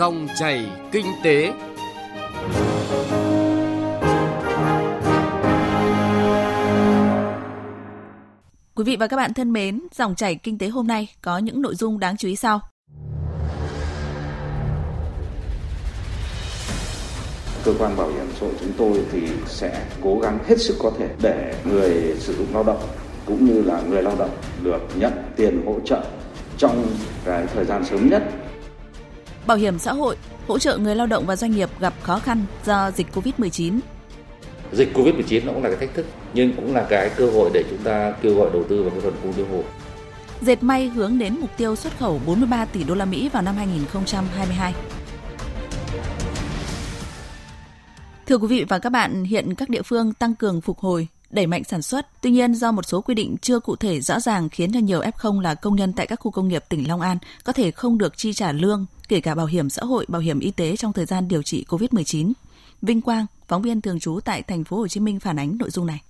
Dòng chảy kinh tế. Quý vị và các bạn thân mến, dòng chảy kinh tế hôm nay có những nội dung đáng chú ý sau. cơ quan bảo hiểm xã hội chúng tôi thì sẽ cố gắng hết sức có thể để người sử dụng lao động cũng như là người lao động được nhận tiền hỗ trợ trong cái thời gian sớm nhất. Bảo hiểm xã hội hỗ trợ người lao động và doanh nghiệp gặp khó khăn do dịch Covid-19. Dịch Covid-19 nó cũng là cái thách thức nhưng cũng là cái cơ hội để chúng ta kêu gọi đầu tư vào cái phần cung tiêu thụ. Dệt may hướng đến mục tiêu xuất khẩu 43 tỷ đô la Mỹ vào năm 2022. Thưa quý vị và các bạn, hiện các địa phương tăng cường phục hồi, đẩy mạnh sản xuất. Tuy nhiên, do một số quy định chưa cụ thể rõ ràng khiến cho nhiều F0 là công nhân tại các khu công nghiệp tỉnh Long An có thể không được chi trả lương, kể cả bảo hiểm xã hội, bảo hiểm y tế trong thời gian điều trị COVID-19. Vinh Quang, phóng viên thường trú tại thành phố Hồ Chí Minh phản ánh nội dung này.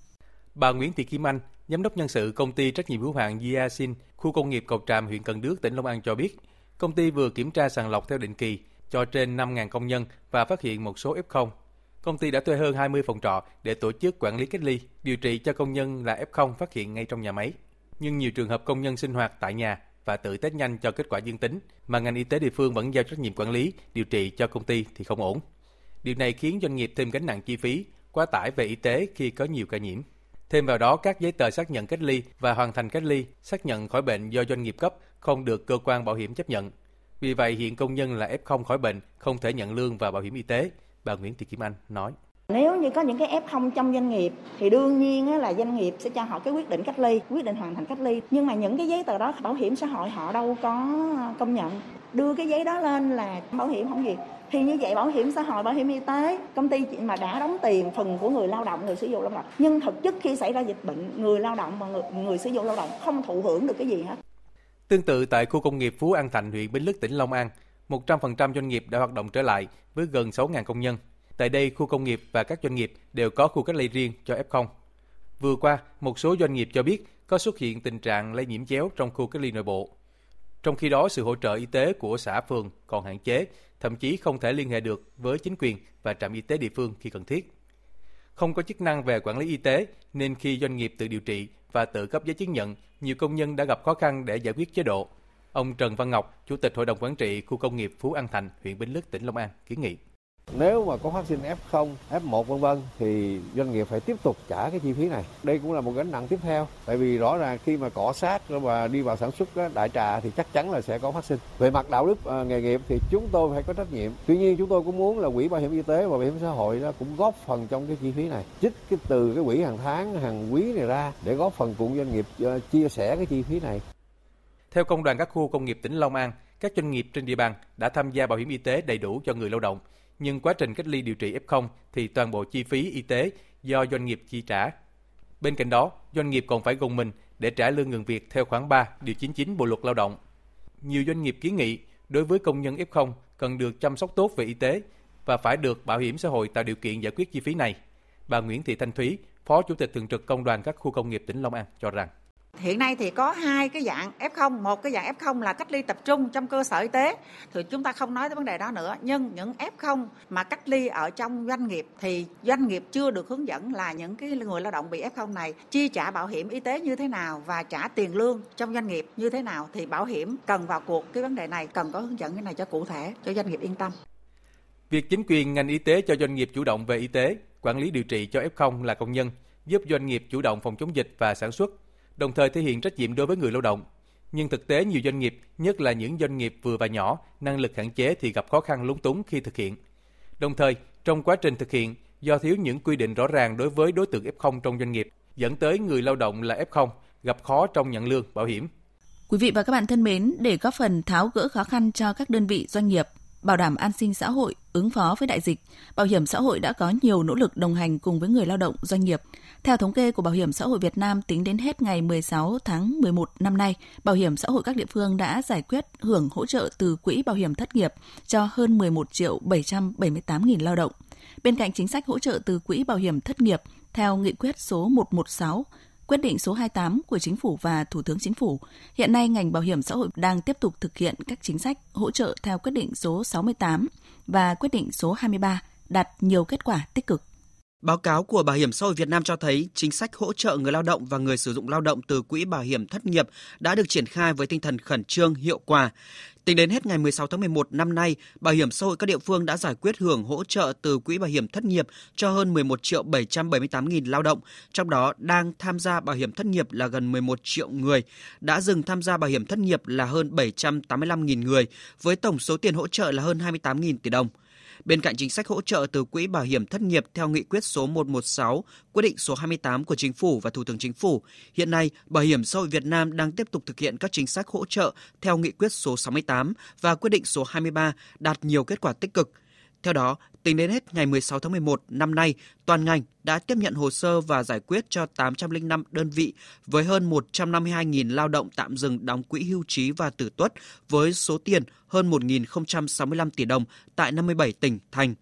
Bà Nguyễn Thị Kim Anh, giám đốc nhân sự công ty trách nhiệm hữu hạn Giasin, khu công nghiệp Cầu Tràm, huyện Cần Đước, tỉnh Long An cho biết, công ty vừa kiểm tra sàng lọc theo định kỳ cho trên 5.000 công nhân và phát hiện một số F0 công ty đã thuê hơn 20 phòng trọ để tổ chức quản lý cách ly, điều trị cho công nhân là F0 phát hiện ngay trong nhà máy. Nhưng nhiều trường hợp công nhân sinh hoạt tại nhà và tự test nhanh cho kết quả dương tính, mà ngành y tế địa phương vẫn giao trách nhiệm quản lý, điều trị cho công ty thì không ổn. Điều này khiến doanh nghiệp thêm gánh nặng chi phí, quá tải về y tế khi có nhiều ca nhiễm. Thêm vào đó, các giấy tờ xác nhận cách ly và hoàn thành cách ly, xác nhận khỏi bệnh do doanh nghiệp cấp không được cơ quan bảo hiểm chấp nhận. Vì vậy, hiện công nhân là F0 khỏi bệnh không thể nhận lương và bảo hiểm y tế, bà Nguyễn Thị Kim Anh nói. Nếu như có những cái F0 trong doanh nghiệp thì đương nhiên là doanh nghiệp sẽ cho họ cái quyết định cách ly, quyết định hoàn thành cách ly. Nhưng mà những cái giấy tờ đó bảo hiểm xã hội họ đâu có công nhận. Đưa cái giấy đó lên là bảo hiểm không gì. Thì như vậy bảo hiểm xã hội, bảo hiểm y tế, công ty mà đã đóng tiền phần của người lao động, người sử dụng lao động. Nhưng thực chất khi xảy ra dịch bệnh, người lao động và người, người sử dụng lao động không thụ hưởng được cái gì hết. Tương tự tại khu công nghiệp Phú An Thạnh, huyện Bến Lức, tỉnh Long An, 100% doanh nghiệp đã hoạt động trở lại với gần 6.000 công nhân. Tại đây, khu công nghiệp và các doanh nghiệp đều có khu cách ly riêng cho F0. Vừa qua, một số doanh nghiệp cho biết có xuất hiện tình trạng lây nhiễm chéo trong khu cách ly nội bộ. Trong khi đó, sự hỗ trợ y tế của xã phường còn hạn chế, thậm chí không thể liên hệ được với chính quyền và trạm y tế địa phương khi cần thiết. Không có chức năng về quản lý y tế nên khi doanh nghiệp tự điều trị và tự cấp giấy chứng nhận, nhiều công nhân đã gặp khó khăn để giải quyết chế độ. Ông Trần Văn Ngọc, Chủ tịch Hội đồng Quản trị Khu công nghiệp Phú An Thành, huyện Bến Lức, tỉnh Long An, kiến nghị. Nếu mà có phát sinh F0, F1 vân vân thì doanh nghiệp phải tiếp tục trả cái chi phí này. Đây cũng là một gánh nặng tiếp theo. Tại vì rõ ràng khi mà cỏ sát và đi vào sản xuất đại trà thì chắc chắn là sẽ có phát sinh. Về mặt đạo đức ờ, nghề nghiệp thì chúng tôi phải có trách nhiệm. Tuy nhiên chúng tôi cũng muốn là quỹ bảo hiểm y tế và bảo hiểm xã hội đó cũng góp phần trong cái chi phí này. Chích cái từ cái quỹ hàng tháng, hàng quý này ra để góp phần cùng doanh nghiệp ờ, chia sẻ cái chi phí này. Theo công đoàn các khu công nghiệp tỉnh Long An, các doanh nghiệp trên địa bàn đã tham gia bảo hiểm y tế đầy đủ cho người lao động, nhưng quá trình cách ly điều trị F0 thì toàn bộ chi phí y tế do doanh nghiệp chi trả. Bên cạnh đó, doanh nghiệp còn phải gồng mình để trả lương ngừng việc theo khoản 3 điều 99 Bộ luật Lao động. Nhiều doanh nghiệp kiến nghị đối với công nhân F0 cần được chăm sóc tốt về y tế và phải được bảo hiểm xã hội tạo điều kiện giải quyết chi phí này. Bà Nguyễn Thị Thanh Thúy, Phó Chủ tịch Thường trực Công đoàn các khu công nghiệp tỉnh Long An cho rằng Hiện nay thì có hai cái dạng F0, một cái dạng F0 là cách ly tập trung trong cơ sở y tế thì chúng ta không nói tới vấn đề đó nữa. Nhưng những F0 mà cách ly ở trong doanh nghiệp thì doanh nghiệp chưa được hướng dẫn là những cái người lao động bị F0 này chi trả bảo hiểm y tế như thế nào và trả tiền lương trong doanh nghiệp như thế nào thì bảo hiểm cần vào cuộc cái vấn đề này cần có hướng dẫn cái này cho cụ thể cho doanh nghiệp yên tâm. Việc chính quyền ngành y tế cho doanh nghiệp chủ động về y tế, quản lý điều trị cho F0 là công nhân, giúp doanh nghiệp chủ động phòng chống dịch và sản xuất đồng thời thể hiện trách nhiệm đối với người lao động. Nhưng thực tế nhiều doanh nghiệp, nhất là những doanh nghiệp vừa và nhỏ, năng lực hạn chế thì gặp khó khăn lúng túng khi thực hiện. Đồng thời, trong quá trình thực hiện, do thiếu những quy định rõ ràng đối với đối tượng F0 trong doanh nghiệp, dẫn tới người lao động là F0 gặp khó trong nhận lương, bảo hiểm. Quý vị và các bạn thân mến, để góp phần tháo gỡ khó khăn cho các đơn vị doanh nghiệp, bảo đảm an sinh xã hội, ứng phó với đại dịch, Bảo hiểm xã hội đã có nhiều nỗ lực đồng hành cùng với người lao động, doanh nghiệp. Theo thống kê của Bảo hiểm xã hội Việt Nam tính đến hết ngày 16 tháng 11 năm nay, Bảo hiểm xã hội các địa phương đã giải quyết hưởng hỗ trợ từ Quỹ Bảo hiểm thất nghiệp cho hơn 11 triệu 778 nghìn lao động. Bên cạnh chính sách hỗ trợ từ Quỹ Bảo hiểm thất nghiệp theo nghị quyết số 116 quyết định số 28 của Chính phủ và Thủ tướng Chính phủ, hiện nay ngành bảo hiểm xã hội đang tiếp tục thực hiện các chính sách hỗ trợ theo quyết định số 68 và quyết định số 23 đạt nhiều kết quả tích cực. Báo cáo của Bảo hiểm xã hội Việt Nam cho thấy chính sách hỗ trợ người lao động và người sử dụng lao động từ quỹ bảo hiểm thất nghiệp đã được triển khai với tinh thần khẩn trương, hiệu quả. Tính đến hết ngày 16 tháng 11 năm nay, Bảo hiểm xã hội các địa phương đã giải quyết hưởng hỗ trợ từ Quỹ Bảo hiểm thất nghiệp cho hơn 11 triệu 778 nghìn lao động, trong đó đang tham gia bảo hiểm thất nghiệp là gần 11 triệu người, đã dừng tham gia bảo hiểm thất nghiệp là hơn 785 nghìn người, với tổng số tiền hỗ trợ là hơn 28 nghìn tỷ đồng. Bên cạnh chính sách hỗ trợ từ Quỹ Bảo hiểm thất nghiệp theo nghị quyết số 116, quyết định số 28 của Chính phủ và Thủ tướng Chính phủ, hiện nay Bảo hiểm xã hội Việt Nam đang tiếp tục thực hiện các chính sách hỗ trợ theo nghị quyết số 68 và quyết định số 23 đạt nhiều kết quả tích cực – theo đó, tính đến hết ngày 16 tháng 11 năm nay, toàn ngành đã tiếp nhận hồ sơ và giải quyết cho 805 đơn vị với hơn 152.000 lao động tạm dừng đóng quỹ hưu trí và tử tuất với số tiền hơn 1.065 tỷ đồng tại 57 tỉnh, thành.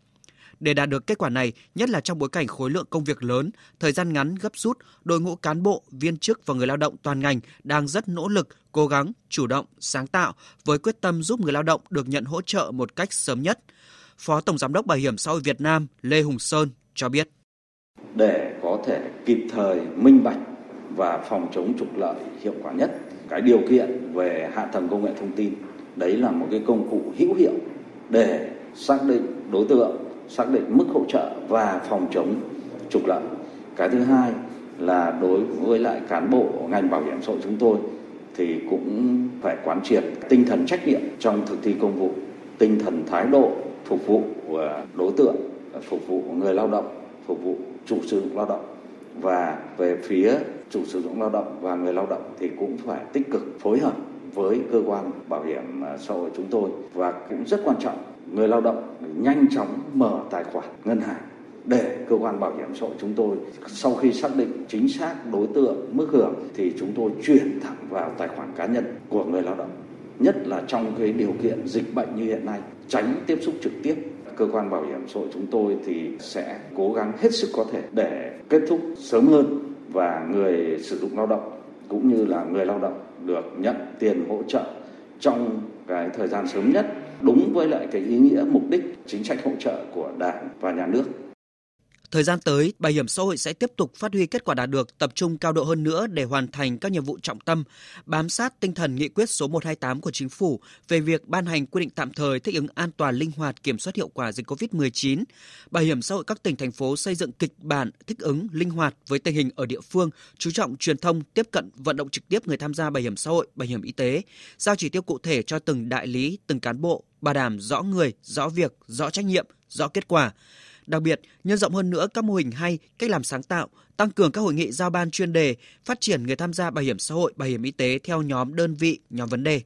Để đạt được kết quả này, nhất là trong bối cảnh khối lượng công việc lớn, thời gian ngắn gấp rút, đội ngũ cán bộ, viên chức và người lao động toàn ngành đang rất nỗ lực, cố gắng, chủ động, sáng tạo với quyết tâm giúp người lao động được nhận hỗ trợ một cách sớm nhất – Phó Tổng Giám đốc Bảo hiểm xã hội Việt Nam Lê Hùng Sơn cho biết. Để có thể kịp thời minh bạch và phòng chống trục lợi hiệu quả nhất, cái điều kiện về hạ tầng công nghệ thông tin, đấy là một cái công cụ hữu hiệu để xác định đối tượng, xác định mức hỗ trợ và phòng chống trục lợi. Cái thứ hai là đối với lại cán bộ ngành bảo hiểm xã hội chúng tôi thì cũng phải quán triệt tinh thần trách nhiệm trong thực thi công vụ, tinh thần thái độ phục vụ à, đối tượng à, phục vụ người lao động, phục vụ chủ sử dụng lao động. Và về phía chủ sử dụng lao động và người lao động thì cũng phải tích cực phối hợp với cơ quan bảo hiểm à, xã hội chúng tôi. Và cũng rất quan trọng, người lao động nhanh chóng mở tài khoản ngân hàng để cơ quan bảo hiểm xã hội chúng tôi sau khi xác định chính xác đối tượng mức hưởng thì chúng tôi chuyển thẳng vào tài khoản cá nhân của người lao động nhất là trong cái điều kiện dịch bệnh như hiện nay, tránh tiếp xúc trực tiếp. Cơ quan bảo hiểm xã hội chúng tôi thì sẽ cố gắng hết sức có thể để kết thúc sớm hơn và người sử dụng lao động cũng như là người lao động được nhận tiền hỗ trợ trong cái thời gian sớm nhất đúng với lại cái ý nghĩa mục đích chính sách hỗ trợ của Đảng và nhà nước. Thời gian tới, Bảo hiểm xã hội sẽ tiếp tục phát huy kết quả đạt được, tập trung cao độ hơn nữa để hoàn thành các nhiệm vụ trọng tâm, bám sát tinh thần nghị quyết số 128 của Chính phủ về việc ban hành quy định tạm thời thích ứng an toàn linh hoạt kiểm soát hiệu quả dịch COVID-19. Bảo hiểm xã hội các tỉnh thành phố xây dựng kịch bản thích ứng linh hoạt với tình hình ở địa phương, chú trọng truyền thông, tiếp cận vận động trực tiếp người tham gia bảo hiểm xã hội, bảo hiểm y tế, giao chỉ tiêu cụ thể cho từng đại lý, từng cán bộ, bảo đảm rõ người, rõ việc, rõ trách nhiệm, rõ kết quả Đặc biệt, nhân rộng hơn nữa các mô hình hay, cách làm sáng tạo, tăng cường các hội nghị giao ban chuyên đề, phát triển người tham gia bảo hiểm xã hội, bảo hiểm y tế theo nhóm đơn vị, nhóm vấn đề.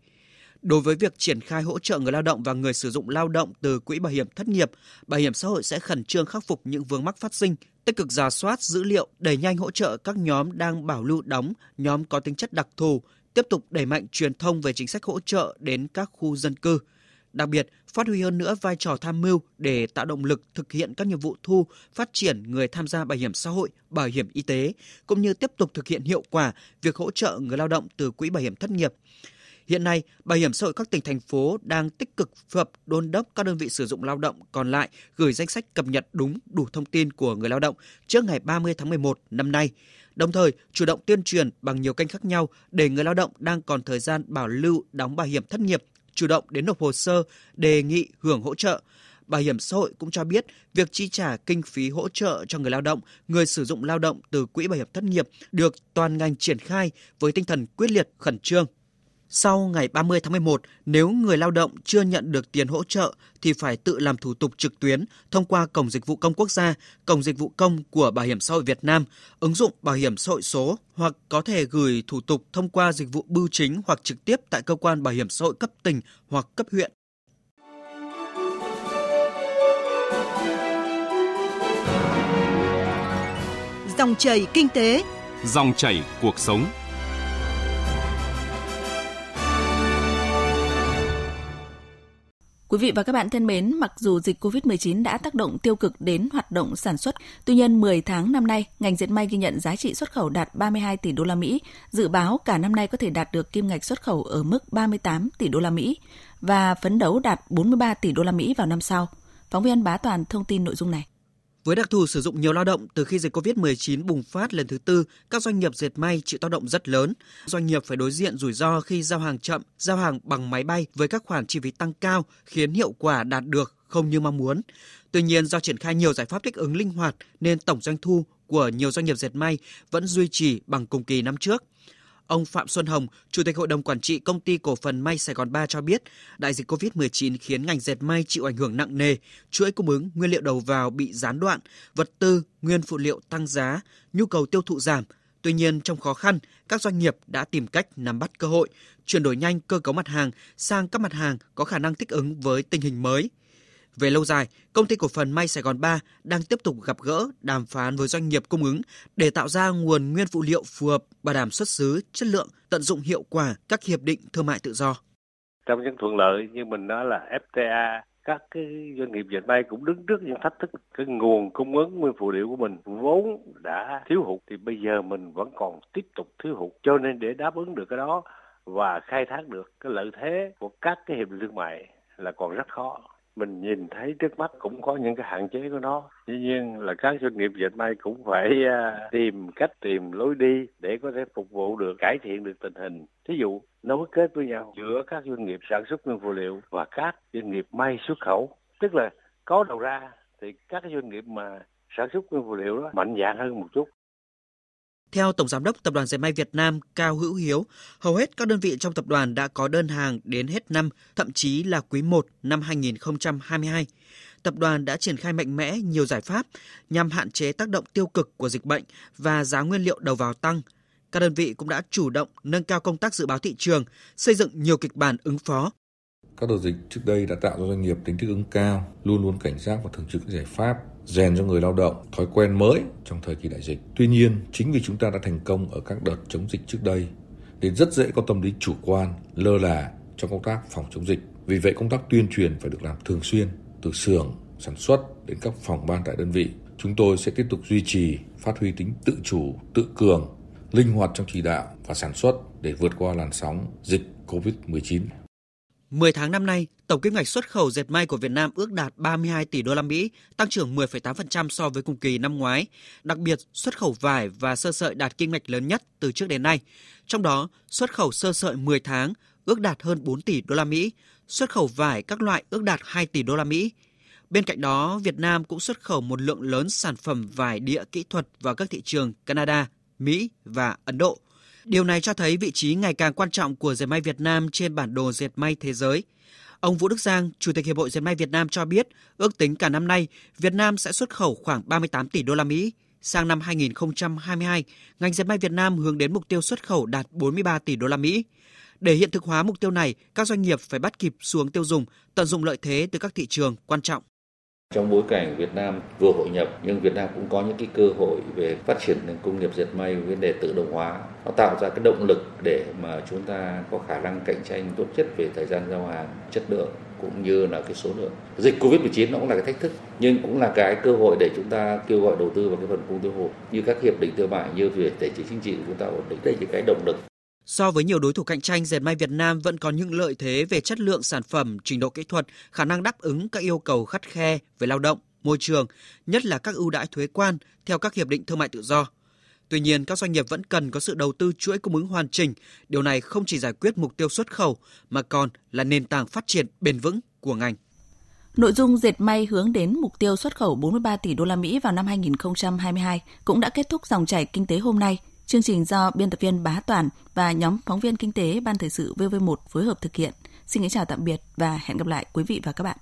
Đối với việc triển khai hỗ trợ người lao động và người sử dụng lao động từ quỹ bảo hiểm thất nghiệp, bảo hiểm xã hội sẽ khẩn trương khắc phục những vướng mắc phát sinh, tích cực giả soát dữ liệu, đẩy nhanh hỗ trợ các nhóm đang bảo lưu đóng, nhóm có tính chất đặc thù, tiếp tục đẩy mạnh truyền thông về chính sách hỗ trợ đến các khu dân cư – Đặc biệt, phát huy hơn nữa vai trò tham mưu để tạo động lực thực hiện các nhiệm vụ thu, phát triển người tham gia bảo hiểm xã hội, bảo hiểm y tế, cũng như tiếp tục thực hiện hiệu quả việc hỗ trợ người lao động từ quỹ bảo hiểm thất nghiệp. Hiện nay, Bảo hiểm xã hội các tỉnh thành phố đang tích cực phối hợp đôn đốc các đơn vị sử dụng lao động còn lại gửi danh sách cập nhật đúng đủ thông tin của người lao động trước ngày 30 tháng 11 năm nay. Đồng thời, chủ động tuyên truyền bằng nhiều kênh khác nhau để người lao động đang còn thời gian bảo lưu đóng bảo hiểm thất nghiệp chủ động đến nộp hồ sơ đề nghị hưởng hỗ trợ. Bảo hiểm xã hội cũng cho biết việc chi trả kinh phí hỗ trợ cho người lao động, người sử dụng lao động từ quỹ bảo hiểm thất nghiệp được toàn ngành triển khai với tinh thần quyết liệt khẩn trương. Sau ngày 30 tháng 11, nếu người lao động chưa nhận được tiền hỗ trợ thì phải tự làm thủ tục trực tuyến thông qua Cổng Dịch vụ Công Quốc gia, Cổng Dịch vụ Công của Bảo hiểm xã hội Việt Nam, ứng dụng Bảo hiểm xã hội số hoặc có thể gửi thủ tục thông qua dịch vụ bưu chính hoặc trực tiếp tại cơ quan bảo hiểm xã hội cấp tỉnh hoặc cấp huyện. Dòng chảy kinh tế, dòng chảy cuộc sống. Quý vị và các bạn thân mến, mặc dù dịch COVID-19 đã tác động tiêu cực đến hoạt động sản xuất, tuy nhiên 10 tháng năm nay, ngành dệt may ghi nhận giá trị xuất khẩu đạt 32 tỷ đô la Mỹ, dự báo cả năm nay có thể đạt được kim ngạch xuất khẩu ở mức 38 tỷ đô la Mỹ và phấn đấu đạt 43 tỷ đô la Mỹ vào năm sau. Phóng viên Bá Toàn thông tin nội dung này. Với đặc thù sử dụng nhiều lao động từ khi dịch COVID-19 bùng phát lần thứ tư, các doanh nghiệp dệt may chịu tác động rất lớn. Doanh nghiệp phải đối diện rủi ro khi giao hàng chậm, giao hàng bằng máy bay với các khoản chi phí tăng cao khiến hiệu quả đạt được không như mong muốn. Tuy nhiên do triển khai nhiều giải pháp thích ứng linh hoạt nên tổng doanh thu của nhiều doanh nghiệp dệt may vẫn duy trì bằng cùng kỳ năm trước. Ông Phạm Xuân Hồng, Chủ tịch Hội đồng Quản trị Công ty Cổ phần May Sài Gòn 3 cho biết, đại dịch COVID-19 khiến ngành dệt may chịu ảnh hưởng nặng nề, chuỗi cung ứng nguyên liệu đầu vào bị gián đoạn, vật tư, nguyên phụ liệu tăng giá, nhu cầu tiêu thụ giảm. Tuy nhiên, trong khó khăn, các doanh nghiệp đã tìm cách nắm bắt cơ hội, chuyển đổi nhanh cơ cấu mặt hàng sang các mặt hàng có khả năng thích ứng với tình hình mới – về lâu dài, công ty cổ phần May Sài Gòn 3 đang tiếp tục gặp gỡ, đàm phán với doanh nghiệp cung ứng để tạo ra nguồn nguyên phụ liệu phù hợp, bảo đảm xuất xứ, chất lượng, tận dụng hiệu quả các hiệp định thương mại tự do. Trong những thuận lợi như mình nói là FTA, các cái doanh nghiệp dệt may cũng đứng trước những thách thức cái nguồn cung ứng nguyên phụ liệu của mình vốn đã thiếu hụt thì bây giờ mình vẫn còn tiếp tục thiếu hụt cho nên để đáp ứng được cái đó và khai thác được cái lợi thế của các cái hiệp định thương mại là còn rất khó mình nhìn thấy trước mắt cũng có những cái hạn chế của nó. Tuy nhiên là các doanh nghiệp dệt may cũng phải à, tìm cách tìm lối đi để có thể phục vụ được, cải thiện được tình hình. Thí dụ, nối kết với nhau giữa các doanh nghiệp sản xuất nguyên phụ liệu và các doanh nghiệp may xuất khẩu. Tức là có đầu ra thì các doanh nghiệp mà sản xuất nguyên phụ liệu đó mạnh dạng hơn một chút theo Tổng Giám đốc Tập đoàn Dệt may Việt Nam Cao Hữu Hiếu, hầu hết các đơn vị trong tập đoàn đã có đơn hàng đến hết năm, thậm chí là quý 1 năm 2022. Tập đoàn đã triển khai mạnh mẽ nhiều giải pháp nhằm hạn chế tác động tiêu cực của dịch bệnh và giá nguyên liệu đầu vào tăng. Các đơn vị cũng đã chủ động nâng cao công tác dự báo thị trường, xây dựng nhiều kịch bản ứng phó. Các đợt dịch trước đây đã tạo cho doanh nghiệp tính thích ứng cao, luôn luôn cảnh giác và thường trực giải pháp rèn cho người lao động thói quen mới trong thời kỳ đại dịch. Tuy nhiên, chính vì chúng ta đã thành công ở các đợt chống dịch trước đây, nên rất dễ có tâm lý chủ quan, lơ là trong công tác phòng chống dịch. Vì vậy, công tác tuyên truyền phải được làm thường xuyên, từ xưởng, sản xuất đến các phòng ban tại đơn vị. Chúng tôi sẽ tiếp tục duy trì, phát huy tính tự chủ, tự cường, linh hoạt trong chỉ đạo và sản xuất để vượt qua làn sóng dịch COVID-19. 10 tháng năm nay, tổng kim ngạch xuất khẩu dệt may của Việt Nam ước đạt 32 tỷ đô la Mỹ, tăng trưởng 10,8% so với cùng kỳ năm ngoái. Đặc biệt, xuất khẩu vải và sơ sợi đạt kim ngạch lớn nhất từ trước đến nay. Trong đó, xuất khẩu sơ sợi 10 tháng ước đạt hơn 4 tỷ đô la Mỹ, xuất khẩu vải các loại ước đạt 2 tỷ đô la Mỹ. Bên cạnh đó, Việt Nam cũng xuất khẩu một lượng lớn sản phẩm vải địa kỹ thuật vào các thị trường Canada, Mỹ và Ấn Độ – Điều này cho thấy vị trí ngày càng quan trọng của dệt may Việt Nam trên bản đồ dệt may thế giới. Ông Vũ Đức Giang, Chủ tịch Hiệp hội Dệt may Việt Nam cho biết, ước tính cả năm nay, Việt Nam sẽ xuất khẩu khoảng 38 tỷ đô la Mỹ. Sang năm 2022, ngành dệt may Việt Nam hướng đến mục tiêu xuất khẩu đạt 43 tỷ đô la Mỹ. Để hiện thực hóa mục tiêu này, các doanh nghiệp phải bắt kịp xuống tiêu dùng, tận dụng lợi thế từ các thị trường quan trọng. Trong bối cảnh Việt Nam vừa hội nhập nhưng Việt Nam cũng có những cái cơ hội về phát triển nền công nghiệp dệt may vấn đề tự động hóa. Nó tạo ra cái động lực để mà chúng ta có khả năng cạnh tranh tốt nhất về thời gian giao hàng, chất lượng cũng như là cái số lượng. Dịch Covid-19 nó cũng là cái thách thức nhưng cũng là cái cơ hội để chúng ta kêu gọi đầu tư vào cái phần cung tiêu thụ như các hiệp định thương mại như về thể chế chính trị của chúng ta ổn định. Đây là cái động lực So với nhiều đối thủ cạnh tranh, dệt may Việt Nam vẫn có những lợi thế về chất lượng sản phẩm, trình độ kỹ thuật, khả năng đáp ứng các yêu cầu khắt khe về lao động, môi trường, nhất là các ưu đãi thuế quan theo các hiệp định thương mại tự do. Tuy nhiên, các doanh nghiệp vẫn cần có sự đầu tư chuỗi cung ứng hoàn chỉnh. Điều này không chỉ giải quyết mục tiêu xuất khẩu mà còn là nền tảng phát triển bền vững của ngành. Nội dung dệt may hướng đến mục tiêu xuất khẩu 43 tỷ đô la Mỹ vào năm 2022 cũng đã kết thúc dòng chảy kinh tế hôm nay. Chương trình do biên tập viên Bá Toàn và nhóm phóng viên kinh tế Ban Thời sự VV1 phối hợp thực hiện. Xin kính chào tạm biệt và hẹn gặp lại quý vị và các bạn.